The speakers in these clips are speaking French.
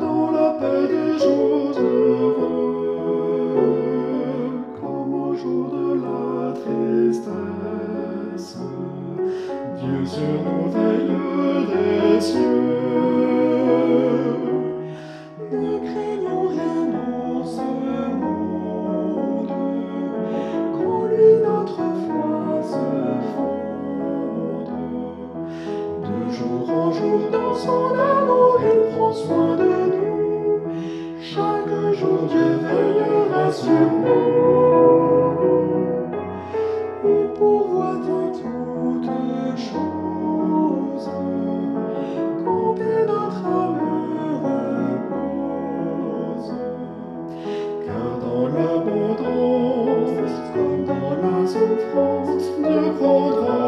Dans la paix des jours heureux, comme au jour de la tristesse, Dieu sur nos veilles. Son amour, il prend soin de nous. Chaque jour, Dieu veillera sur nous. Il pourvoit à toutes choses. Comptez notre âme repose? Car dans l'abondance, comme dans la souffrance, Dieu prendra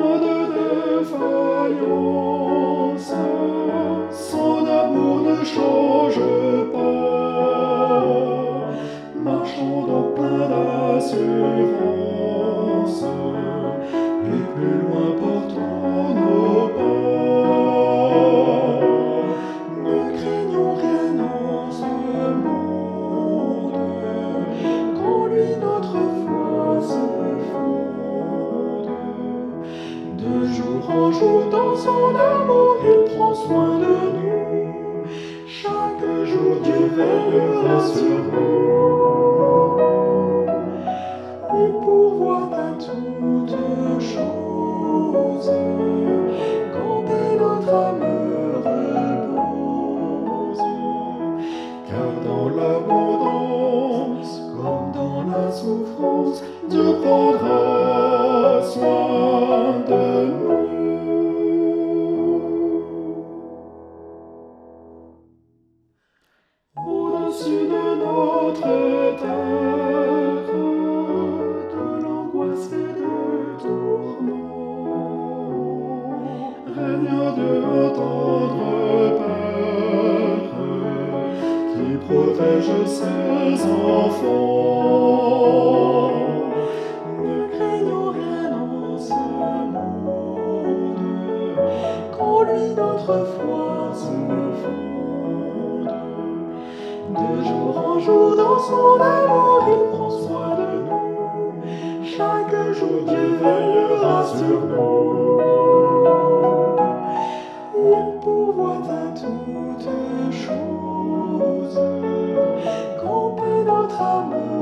de défaillance, son jour dans son amour, il prend soin de nous. Chaque jour, Dieu veillera sur nous. Il pourvoit à toutes choses. Comptez notre âme repose? Car dans l'abondance, comme dans la souffrance, Dieu prendra Au-dessus de notre terre, de l'angoisse et de tourments, règne de un tendre Père qui protège ses enfants. Ne craignons rien en ce monde, qu'en lui notre foi. Jour en jour, dans son amour, il prend soin de nous. Chaque jour, Dieu veillera sur nous. Il pourvoit à toutes choses. Comptez notre âme